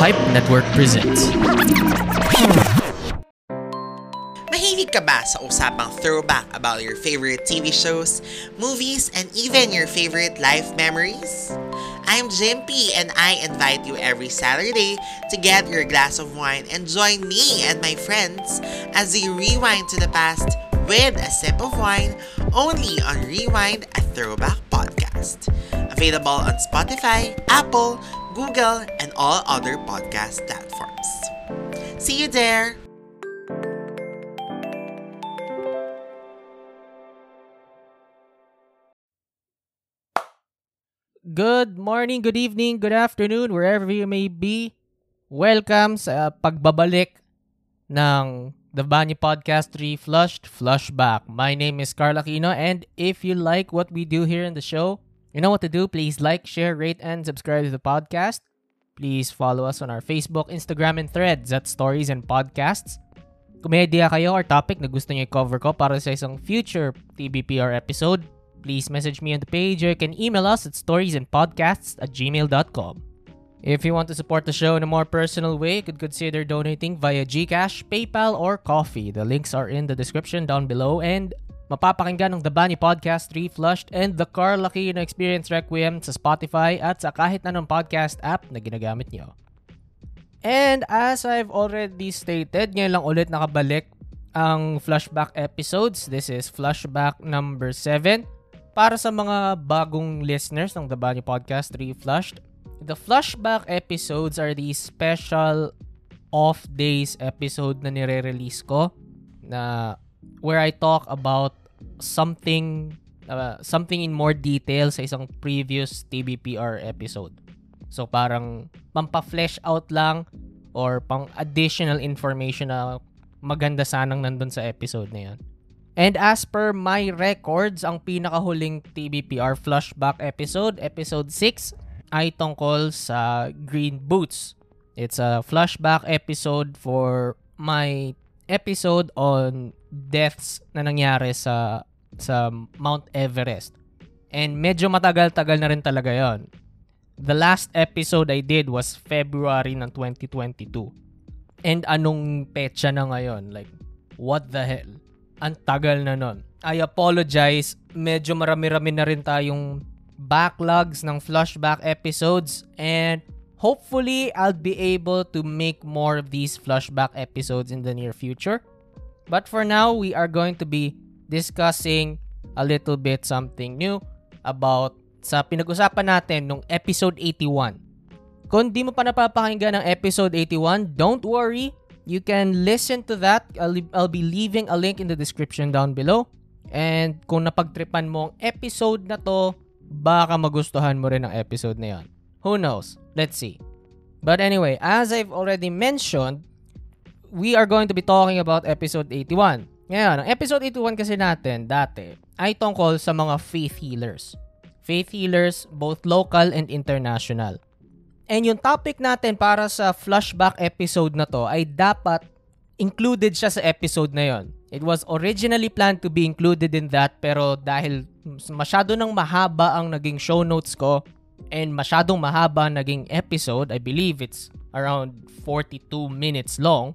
Pipe Network presents. Mahilig ka ba sa usapang throwback about your favorite TV shows, movies, and even your favorite life memories? I'm Jimpy and I invite you every Saturday to get your glass of wine and join me and my friends as we rewind to the past with a sip of wine only on Rewind a Throwback Podcast. Available on Spotify, Apple, Google, and all other podcast platforms. See you there! Good morning, good evening, good afternoon, wherever you may be. Welcome sa pagbabalik ng The Banyo Podcast 3 Flushed Flushback. My name is Carl Aquino and if you like what we do here in the show, you know what to do. Please like, share, rate, and subscribe to the podcast. Please follow us on our Facebook, Instagram, and threads at Stories and Podcasts. Kung may idea kayo or topic na gusto niyo i-cover ko para sa isang future TBPR episode, please message me on the page or you can email us at storiesandpodcasts at gmail.com. If you want to support the show in a more personal way, you could consider donating via GCash, PayPal, or Coffee. The links are in the description down below and mapapakinggan ng The Bunny Podcast 3 Flushed and The Carl Aquino Experience Requiem sa Spotify at sa kahit anong podcast app na ginagamit nyo. And as I've already stated, ngayon lang ulit nakabalik ang flashback episodes. This is flashback number 7. Para sa mga bagong listeners ng The Banyo Podcast 3 Flushed, the flashback episodes are the special off days episode na nire-release ko na where I talk about something uh, something in more detail sa isang previous TBPR episode. So parang pampa-flesh out lang or pang additional information na maganda sanang nandun sa episode na yan. And as per my records, ang pinakahuling TBPR flashback episode, episode 6, ay tungkol sa Green Boots. It's a flashback episode for my episode on deaths na nangyari sa sa Mount Everest. And medyo matagal-tagal na rin talaga yon. The last episode I did was February ng 2022. And anong petsa na ngayon? Like, what the hell? Ang tagal na nun. I apologize. Medyo marami-rami na rin tayong backlogs ng flashback episodes and hopefully I'll be able to make more of these flashback episodes in the near future. But for now, we are going to be discussing a little bit something new about sa pinag-usapan natin nung episode 81. Kung di mo pa napapakinggan ng episode 81, don't worry. You can listen to that. I'll, I'll be leaving a link in the description down below. And kung napagtripan mo ang episode na to, baka magustuhan mo rin ang episode na yan. Who knows? Let's see. But anyway, as I've already mentioned, we are going to be talking about episode 81. Ngayon, ang episode 81 kasi natin dati ay tungkol sa mga faith healers. Faith healers, both local and international. And yung topic natin para sa flashback episode na to ay dapat included siya sa episode na yon. It was originally planned to be included in that pero dahil masyado nang mahaba ang naging show notes ko and masyadong mahaba naging episode, I believe it's around 42 minutes long,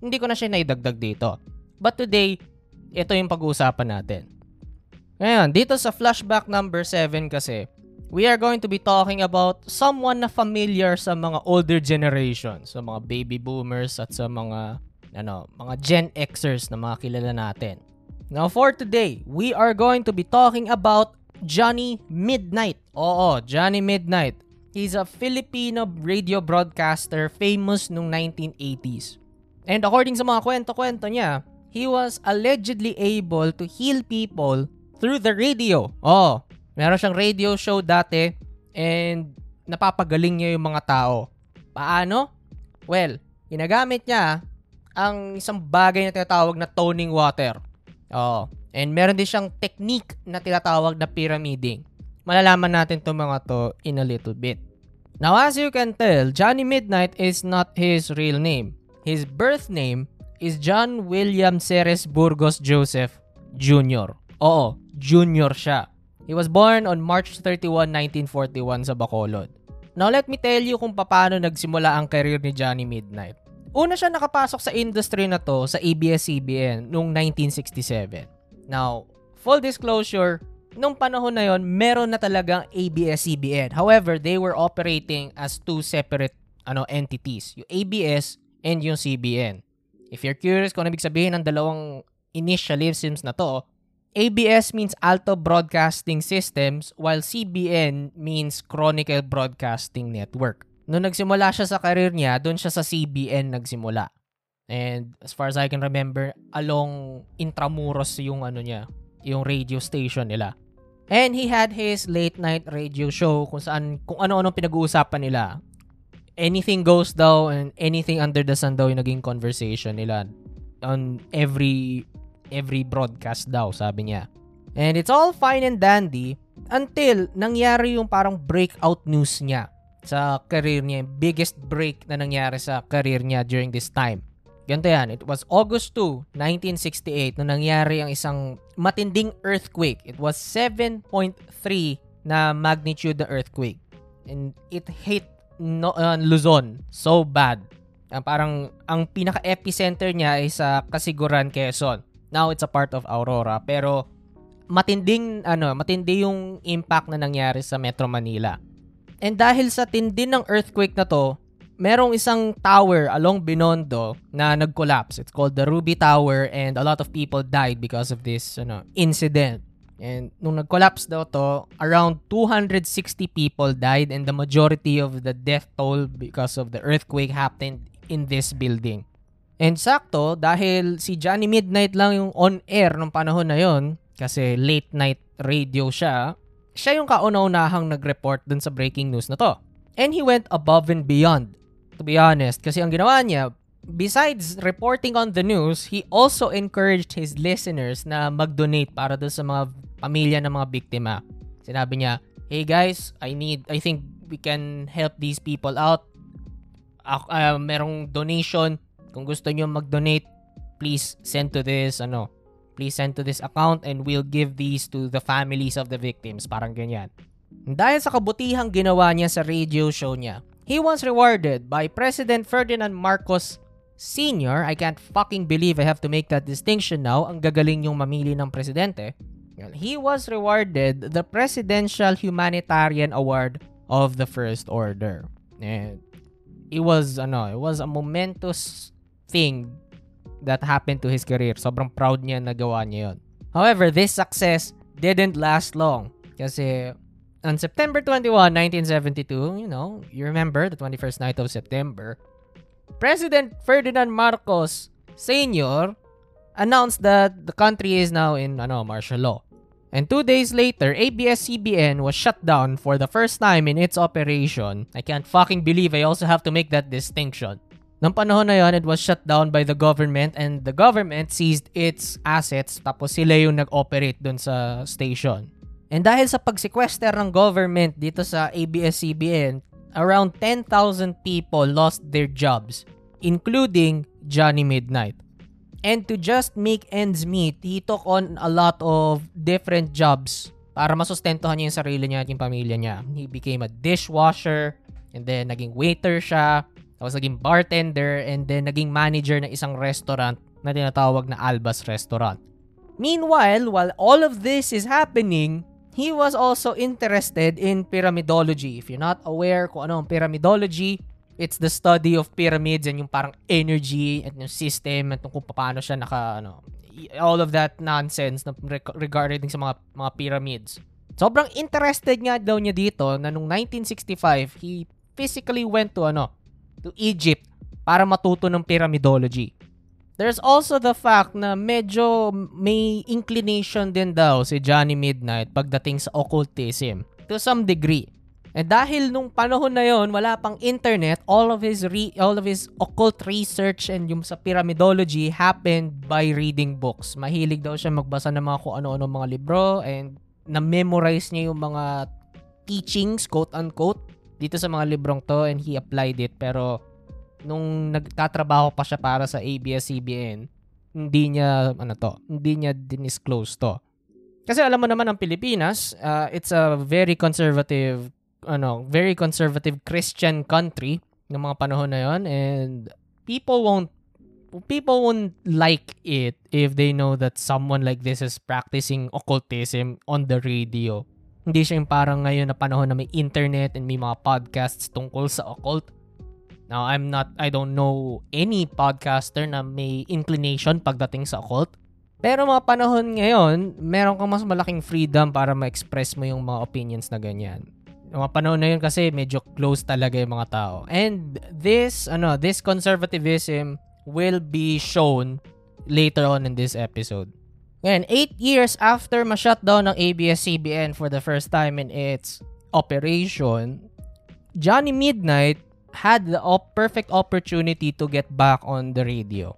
hindi ko na siya naidagdag dito. But today, ito yung pag-uusapan natin. Ngayon, dito sa flashback number 7 kasi, we are going to be talking about someone na familiar sa mga older generations, sa mga baby boomers at sa mga ano, mga Gen Xers na mga kilala natin. Now for today, we are going to be talking about Johnny Midnight. Oo, Johnny Midnight. He's a Filipino radio broadcaster famous nung 1980s. And according sa mga kwento-kwento niya, he was allegedly able to heal people through the radio. Oh, meron siyang radio show dati and napapagaling niya yung mga tao. Paano? Well, ginagamit niya ang isang bagay na tinatawag na toning water. Oh, and meron din siyang technique na tinatawag na pyramiding. Malalaman natin itong mga to in a little bit. Now, as you can tell, Johnny Midnight is not his real name. His birth name is John William Ceres Burgos Joseph Jr. Oo, junior siya. He was born on March 31, 1941 sa Bacolod. Now, let me tell you kung paano nagsimula ang career ni Johnny Midnight. Una siya nakapasok sa industry na to sa ABS-CBN noong 1967. Now, full disclosure, nung panahon na yon, meron na talagang ABS-CBN. However, they were operating as two separate ano entities, yung ABS and yung CBN. If you're curious kung ano ibig sabihin ng dalawang initialisms na to, ABS means Alto Broadcasting Systems while CBN means Chronicle Broadcasting Network. Noong nagsimula siya sa career niya, doon siya sa CBN nagsimula. And as far as I can remember, along Intramuros yung ano niya, yung radio station nila. And he had his late night radio show kung saan kung ano-ano pinag-uusapan nila. Anything goes daw and anything under the sun daw yung naging conversation nila on every every broadcast daw, sabi niya. And it's all fine and dandy until nangyari yung parang breakout news niya sa career niya. Biggest break na nangyari sa career niya during this time. Ganito yan. It was August 2, 1968 na nangyari ang isang matinding earthquake. It was 7.3 na magnitude na earthquake. And it hit no, uh, Luzon so bad. Uh, parang ang pinaka-epicenter niya ay sa Kasiguran, Quezon. Now it's a part of Aurora pero matinding ano, matindi yung impact na nangyari sa Metro Manila. And dahil sa tindi ng earthquake na to, merong isang tower along Binondo na nag-collapse. It's called the Ruby Tower and a lot of people died because of this ano, incident. And nung nag-collapse daw to, around 260 people died and the majority of the death toll because of the earthquake happened in this building. And sakto, dahil si Johnny Midnight lang yung on-air nung panahon na yon kasi late night radio siya, siya yung kauna-unahang nag-report dun sa breaking news na to. And he went above and beyond, to be honest. Kasi ang ginawa niya, besides reporting on the news, he also encouraged his listeners na mag-donate para dun sa mga pamilya ng mga biktima. Sinabi niya, hey guys, I need, I think we can help these people out. Uh, merong donation kung gusto niyo mag-donate, please send to this, ano, please send to this account and we'll give these to the families of the victims. Parang ganyan. Dahil sa kabutihang ginawa niya sa radio show niya, he was rewarded by President Ferdinand Marcos Sr. I can't fucking believe I have to make that distinction now. Ang gagaling yung mamili ng presidente. He was rewarded the Presidential Humanitarian Award of the First Order. And it was ano, it was a momentous thing that happened to his career. Sobrang proud niya na gawa niya yun. However, this success didn't last long. Kasi on September 21, 1972, you know, you remember the 21st night of September, President Ferdinand Marcos Sr. announced that the country is now in ano, martial law. And two days later, ABS-CBN was shut down for the first time in its operation. I can't fucking believe I also have to make that distinction. Nung panahon na yon, it was shut down by the government and the government seized its assets tapos sila yung nag-operate dun sa station. And dahil sa pagsequester ng government dito sa ABS-CBN, around 10,000 people lost their jobs, including Johnny Midnight. And to just make ends meet, he took on a lot of different jobs para masustentuhan niya yung sarili niya at yung pamilya niya. He became a dishwasher, and then naging waiter siya, tapos naging bartender and then naging manager ng isang restaurant na tinatawag na Albas Restaurant. Meanwhile, while all of this is happening, he was also interested in pyramidology. If you're not aware kung ano ang pyramidology, it's the study of pyramids and yung parang energy and yung system at kung paano siya naka ano all of that nonsense na regarding sa mga mga pyramids. Sobrang interested nga daw niya dito na nung 1965 he physically went to ano to Egypt para matuto ng pyramidology. There's also the fact na medyo may inclination din daw si Johnny Midnight pagdating sa occultism to some degree. And dahil nung panahon na yon wala pang internet, all of his re- all of his occult research and yung sa pyramidology happened by reading books. Mahilig daw siya magbasa ng mga kung ano-ano mga libro and na-memorize niya yung mga teachings, quote-unquote, dito sa mga librong to and he applied it pero nung nagtatrabaho pa siya para sa ABS-CBN, hindi niya ano to, hindi niya dinisclose to. Kasi alam mo naman ang Pilipinas, uh, it's a very conservative ano, very conservative Christian country ng mga panahon na yon and people won't people won't like it if they know that someone like this is practicing occultism on the radio. Hindi siya yung parang ngayon na panahon na may internet and may mga podcasts tungkol sa occult. Now, I'm not, I don't know any podcaster na may inclination pagdating sa occult. Pero mga panahon ngayon, meron kang mas malaking freedom para ma-express mo yung mga opinions na ganyan. Yung mga panahon na yun kasi medyo close talaga yung mga tao. And this, ano, this conservatism will be shown later on in this episode. Ngayon, 8 years after ma-shutdown ng ABS-CBN for the first time in its operation, Johnny Midnight had the op- perfect opportunity to get back on the radio.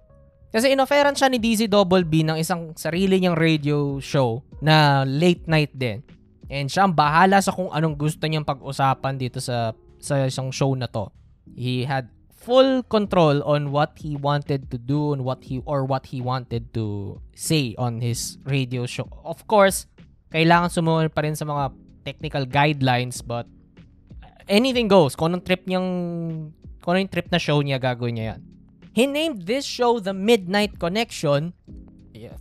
Kasi inoferan siya ni DZ Double B ng isang sarili niyang radio show na late night din. And siya ang bahala sa kung anong gusto niyang pag-usapan dito sa sa isang show na to. He had full control on what he wanted to do and what he or what he wanted to say on his radio show. Of course, kailangan sumunod pa rin sa mga technical guidelines but anything goes. Kung anong trip niyang kung anong trip na show niya, gagawin niya yan. He named this show The Midnight Connection.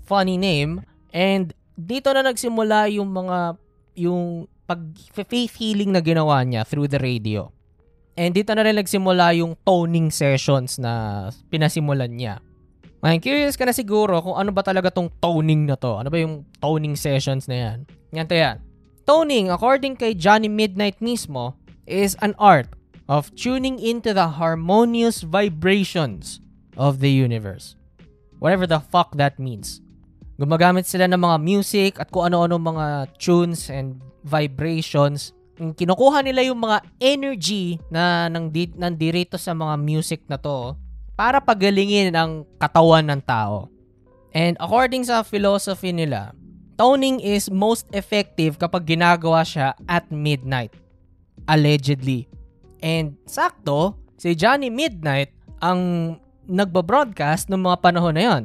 Funny name. And dito na nagsimula yung mga yung pag faith healing na ginawa niya through the radio. And dito na rin nagsimula yung toning sessions na pinasimulan niya. I'm curious ka na siguro kung ano ba talaga tong toning na to. Ano ba yung toning sessions na yan? Yan to yan. Toning, according kay Johnny Midnight mismo, is an art of tuning into the harmonious vibrations of the universe. Whatever the fuck that means. Gumagamit sila ng mga music at kung ano-ano mga tunes and vibrations. Kinukuha nila yung mga energy na nang nandirito sa mga music na to para pagalingin ang katawan ng tao. And according sa philosophy nila, toning is most effective kapag ginagawa siya at midnight. Allegedly. And sakto, si Johnny Midnight ang nagbabroadcast ng mga panahon na yon.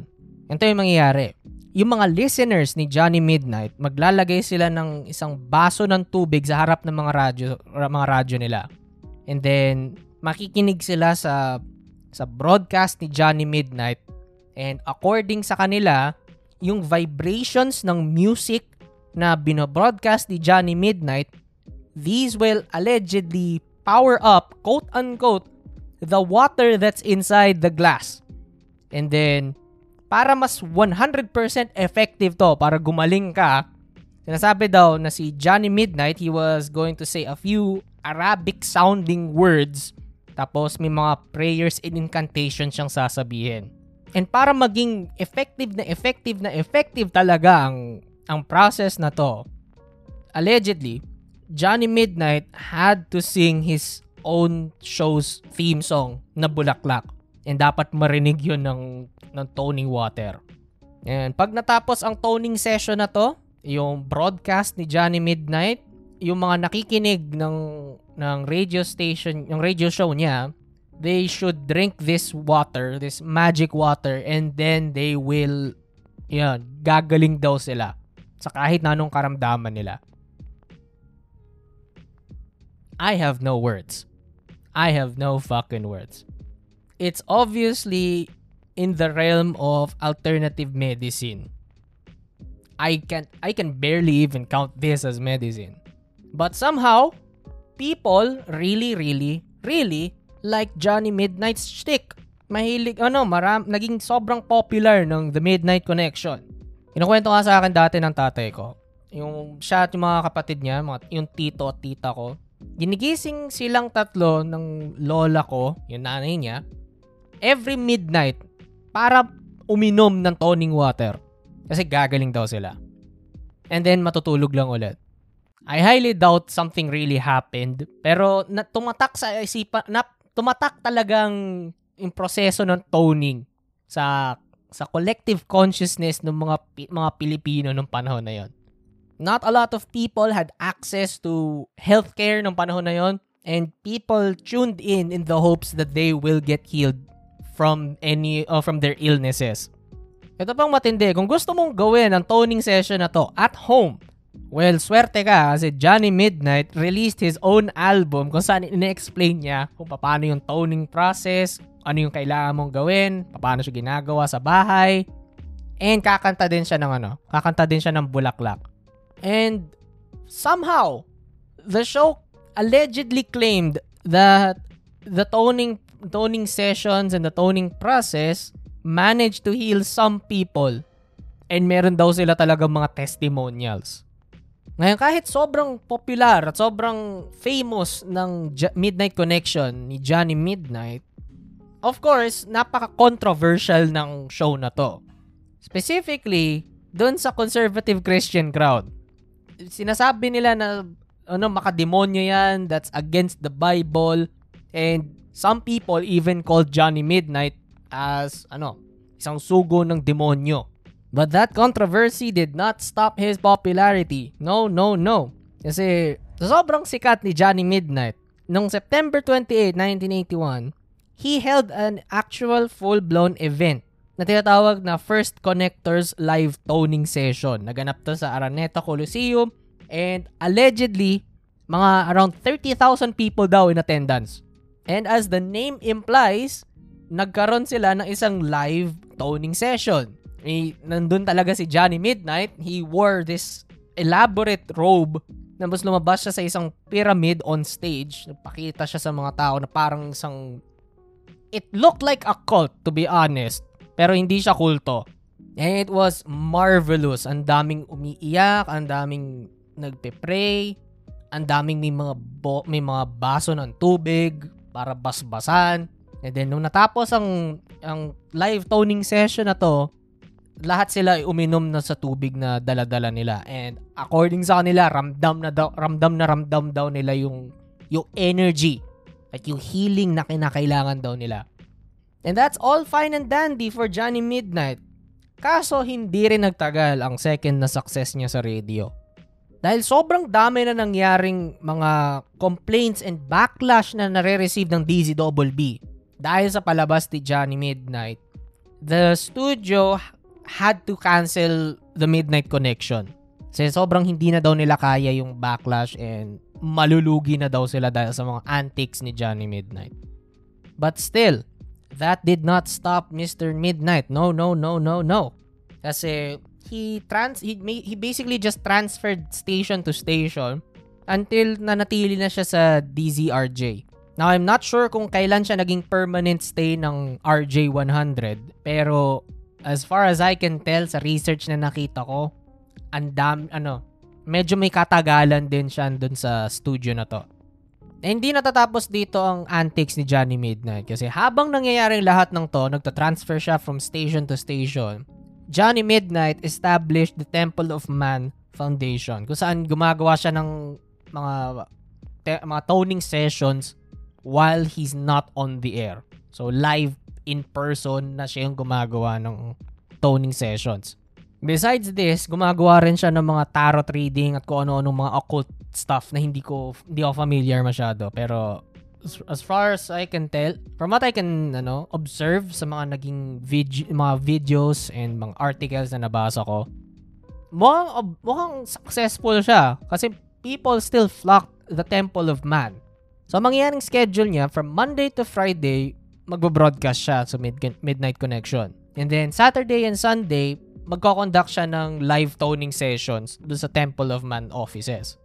Ito yung mangyayari. Yung mga listeners ni Johnny Midnight, maglalagay sila ng isang baso ng tubig sa harap ng mga radyo, mga radyo nila. And then, makikinig sila sa sa broadcast ni Johnny Midnight and according sa kanila, yung vibrations ng music na binobroadcast ni Johnny Midnight, these will allegedly power up, quote unquote, the water that's inside the glass. And then, para mas 100% effective to, para gumaling ka, sinasabi daw na si Johnny Midnight, he was going to say a few Arabic sounding words tapos may mga prayers and incantations siyang sasabihin. And para maging effective na effective na effective talaga ang ang process na to, allegedly, Johnny Midnight had to sing his own show's theme song na Bulaklak. And dapat marinig yun ng, ng toning water. And pag natapos ang toning session na to, yung broadcast ni Johnny Midnight, yung mga nakikinig ng ng radio station, yung radio show niya, they should drink this water, this magic water, and then they will, yan, gagaling daw sila sa kahit na anong karamdaman nila. I have no words. I have no fucking words. It's obviously in the realm of alternative medicine. I can I can barely even count this as medicine. But somehow, people really, really, really like Johnny Midnight's shtick. Mahilig, ano, maram, naging sobrang popular ng The Midnight Connection. Kinukwento nga sa akin dati ng tatay ko. Yung siya at yung mga kapatid niya, mga, yung tito at tita ko, ginigising silang tatlo ng lola ko, yung nanay niya, every midnight para uminom ng toning water. Kasi gagaling daw sila. And then matutulog lang ulit. I highly doubt something really happened. Pero na, tumatak sa isipan, na, tumatak talagang yung proseso ng toning sa sa collective consciousness ng mga mga Pilipino nung panahon na yon. Not a lot of people had access to healthcare nung panahon na yon and people tuned in in the hopes that they will get healed from any uh, from their illnesses. Ito pang matindi, kung gusto mong gawin ang toning session na to at home, Well, swerte ka kasi Johnny Midnight released his own album kung saan ina-explain niya kung paano yung toning process, ano yung kailangan mong gawin, paano siya ginagawa sa bahay, and kakanta din siya ng ano, kakanta din siya ng bulaklak. And somehow, the show allegedly claimed that the toning toning sessions and the toning process managed to heal some people. And meron daw sila talagang mga testimonials. Ngayon, kahit sobrang popular at sobrang famous ng Midnight Connection ni Johnny Midnight, of course, napaka-controversial ng show na to. Specifically, doon sa conservative Christian crowd. Sinasabi nila na ano, makademonyo yan, that's against the Bible, and some people even called Johnny Midnight as, ano, isang sugo ng demonyo. But that controversy did not stop his popularity. No, no, no. Kasi sobrang sikat ni Johnny Midnight, noong September 28, 1981, he held an actual full-blown event na tinatawag na First Connectors Live Toning Session. Naganap to sa Araneta Coliseum and allegedly, mga around 30,000 people daw in attendance. And as the name implies, nagkaroon sila ng isang live toning session eh, nandun talaga si Johnny Midnight. He wore this elaborate robe. Tapos lumabas siya sa isang pyramid on stage. Nagpakita siya sa mga tao na parang isang... It looked like a cult, to be honest. Pero hindi siya kulto. And it was marvelous. Ang daming umiiyak, ang daming nagpe-pray, ang daming may mga, bo- may mga baso ng tubig para basbasan. And then, nung natapos ang, ang live toning session na to, lahat sila ay uminom na sa tubig na daladala nila. And according sa kanila, ramdam na daw, ramdam na ramdam daw nila yung yung energy at yung healing na kinakailangan daw nila. And that's all fine and dandy for Johnny Midnight. Kaso hindi rin nagtagal ang second na success niya sa radio. Dahil sobrang dami na nangyaring mga complaints and backlash na nare-receive ng DZBB dahil sa palabas ni Johnny Midnight, the studio had to cancel the Midnight Connection. Kasi sobrang hindi na daw nila kaya yung backlash and malulugi na daw sila dahil sa mga antics ni Johnny Midnight. But still, that did not stop Mr. Midnight. No, no, no, no, no. Kasi he trans he, he basically just transferred station to station until nanatili na siya sa DZRJ. Now, I'm not sure kung kailan siya naging permanent stay ng RJ100, pero as far as I can tell sa research na nakita ko, andam ano, medyo may katagalan din siya dun sa studio na to. Hindi natatapos dito ang antics ni Johnny Midnight kasi habang nangyayari lahat ng to, nagta-transfer siya from station to station. Johnny Midnight established the Temple of Man Foundation kung saan gumagawa siya ng mga te- mga toning sessions while he's not on the air. So live in person na siya yung gumagawa ng toning sessions. Besides this, gumagawa rin siya ng mga tarot reading at kung ano-ano mga occult stuff na hindi ko hindi ako familiar masyado. Pero as, far as I can tell, from what I can ano, observe sa mga naging vid- mga videos and mga articles na nabasa ko, mukhang, mukhang successful siya kasi people still flock the Temple of Man. So, mangyaring schedule niya from Monday to Friday, magbo-broadcast siya sa Mid- Midnight Connection. And then Saturday and Sunday, magko-conduct siya ng live toning sessions doon sa Temple of Man offices.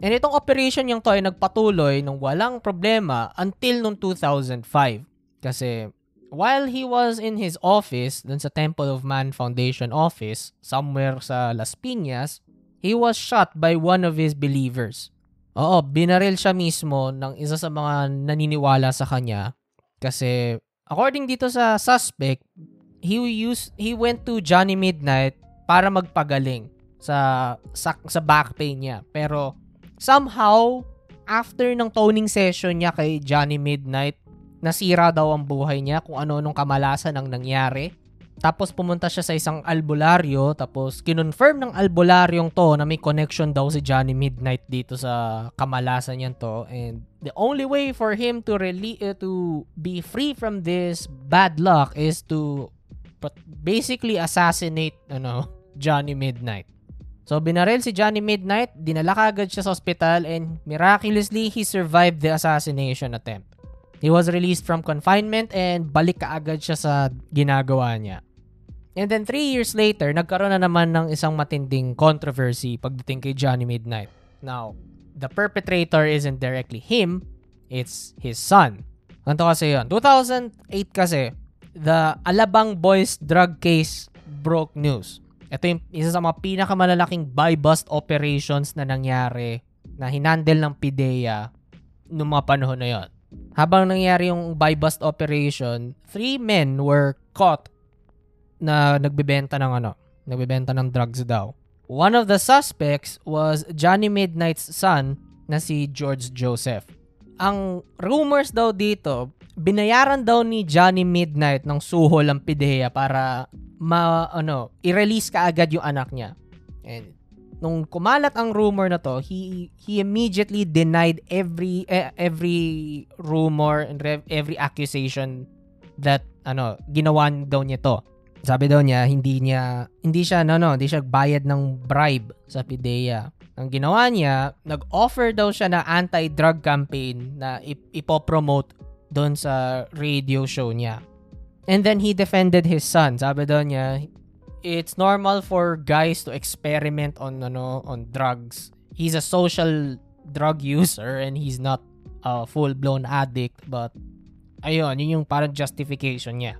And itong operation yung to ay nagpatuloy nung walang problema until nung 2005. Kasi while he was in his office doon sa Temple of Man Foundation office somewhere sa Las Piñas, he was shot by one of his believers. Oo, binaril siya mismo ng isa sa mga naniniwala sa kanya kasi according dito sa suspect, he used he went to Johnny Midnight para magpagaling sa sa, sa back pain niya. Pero somehow after ng toning session niya kay Johnny Midnight, nasira daw ang buhay niya kung ano nung kamalasan ang nangyari. Tapos pumunta siya sa isang albularyo, tapos kinonfirm ng albularyong to na may connection daw si Johnny Midnight dito sa kamalasan niyan to. And the only way for him to really uh, to be free from this bad luck is to basically assassinate ano Johnny Midnight. So, binaril si Johnny Midnight, dinala kagad siya sa ospital, and miraculously, he survived the assassination attempt. He was released from confinement and balik kaagad siya sa ginagawa niya. And then three years later, nagkaroon na naman ng isang matinding controversy pagdating kay Johnny Midnight. Now, the perpetrator isn't directly him, it's his son. Ganito kasi yun. 2008 kasi, the Alabang Boys drug case broke news. Ito yung isa sa mga pinakamalalaking buy-bust operations na nangyari na hinandle ng PIDEA noong mga panahon na yon. Habang nangyari yung buy-bust operation, three men were caught na nagbebenta ng ano, nagbebenta ng drugs daw. One of the suspects was Johnny Midnight's son na si George Joseph. Ang rumors daw dito, binayaran daw ni Johnny Midnight ng suhol ang PIDEA para ma ano, i-release kaagad yung anak niya. And nung kumalat ang rumor na to, he he immediately denied every eh, every rumor and rev, every accusation that ano, ginawa daw niya to. Sabi daw niya, hindi niya hindi siya no no, hindi siya bayad ng bribe sa PIDEA. Ang ginawa niya, nag-offer daw siya na anti-drug campaign na ip- ipopromote doon sa radio show niya. And then he defended his son. Sabi daw niya, it's normal for guys to experiment on ano on drugs. He's a social drug user and he's not a full-blown addict but ayun, yun yung parang justification niya.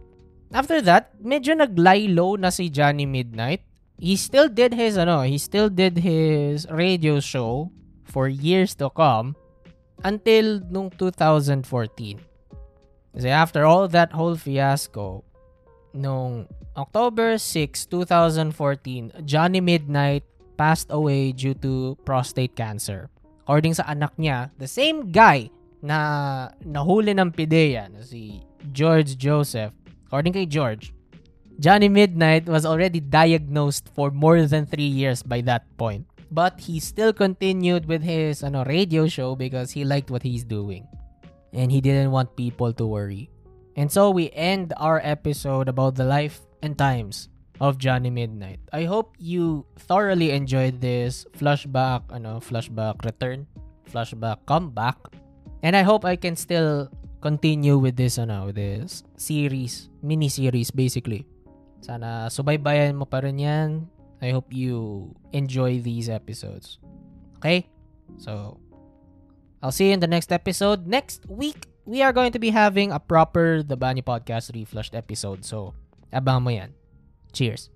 After that, medyo nag-lie low na si Johnny Midnight. He still did his ano, he still did his radio show for years to come until nung 2014. Kasi after all that whole fiasco, nung October 6, 2014, Johnny Midnight passed away due to prostate cancer. According sa anak niya, the same guy na nahuli ng PIDEA, na si George Joseph, according kay George, Johnny Midnight was already diagnosed for more than 3 years by that point. But he still continued with his ano, radio show because he liked what he's doing. And he didn't want people to worry. And so we end our episode about the life and times of Johnny Midnight. I hope you thoroughly enjoyed this flashback, ano, flashback return, flashback comeback. And I hope I can still continue with this ano, with this series, mini series basically. Sana subaybayan mo pa rin yan. I hope you enjoy these episodes. Okay? So, I'll see you in the next episode. Next week, we are going to be having a proper The Bani Podcast Reflushed episode. So, abang mo yan. Cheers.